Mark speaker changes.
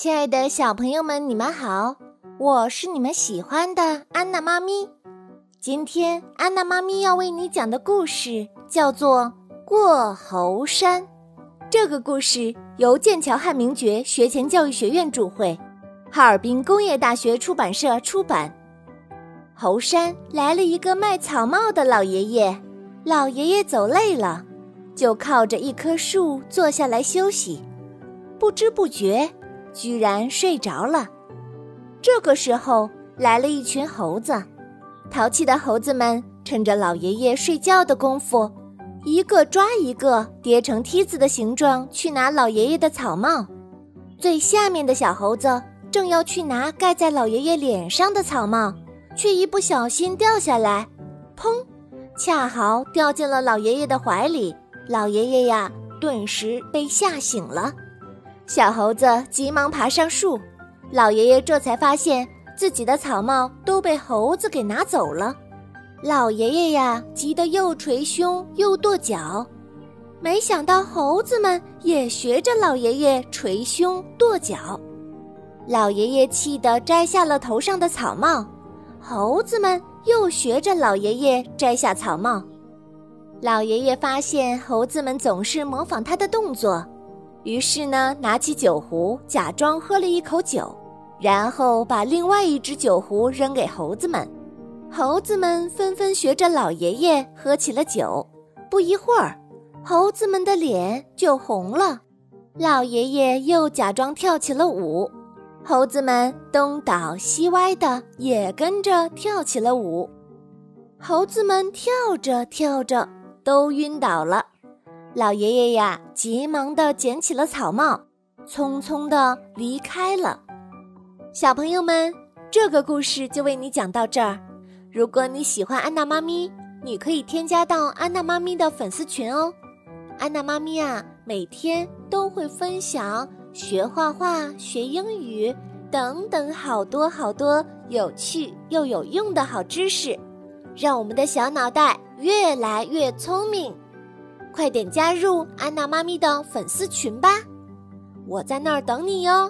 Speaker 1: 亲爱的小朋友们，你们好，我是你们喜欢的安娜妈咪。今天安娜妈咪要为你讲的故事叫做《过猴山》。这个故事由剑桥汉名爵学前教育学院主会，哈尔滨工业大学出版社出版。猴山来了一个卖草帽的老爷爷，老爷爷走累了，就靠着一棵树坐下来休息，不知不觉。居然睡着了。这个时候来了一群猴子，淘气的猴子们趁着老爷爷睡觉的功夫，一个抓一个叠成梯子的形状去拿老爷爷的草帽。最下面的小猴子正要去拿盖在老爷爷脸上的草帽，却一不小心掉下来，砰！恰好掉进了老爷爷的怀里。老爷爷呀，顿时被吓醒了。小猴子急忙爬上树，老爷爷这才发现自己的草帽都被猴子给拿走了。老爷爷呀，急得又捶胸又跺脚。没想到猴子们也学着老爷爷捶胸跺脚。老爷爷气得摘下了头上的草帽，猴子们又学着老爷爷摘下草帽。老爷爷发现猴子们总是模仿他的动作。于是呢，拿起酒壶，假装喝了一口酒，然后把另外一只酒壶扔给猴子们。猴子们纷纷学着老爷爷喝起了酒。不一会儿，猴子们的脸就红了。老爷爷又假装跳起了舞，猴子们东倒西歪的也跟着跳起了舞。猴子们跳着跳着都晕倒了。老爷爷呀，急忙地捡起了草帽，匆匆地离开了。小朋友们，这个故事就为你讲到这儿。如果你喜欢安娜妈咪，你可以添加到安娜妈咪的粉丝群哦。安娜妈咪啊，每天都会分享学画画、学英语等等好多好多有趣又有用的好知识，让我们的小脑袋越来越聪明。快点加入安娜妈咪的粉丝群吧，我在那儿等你哟。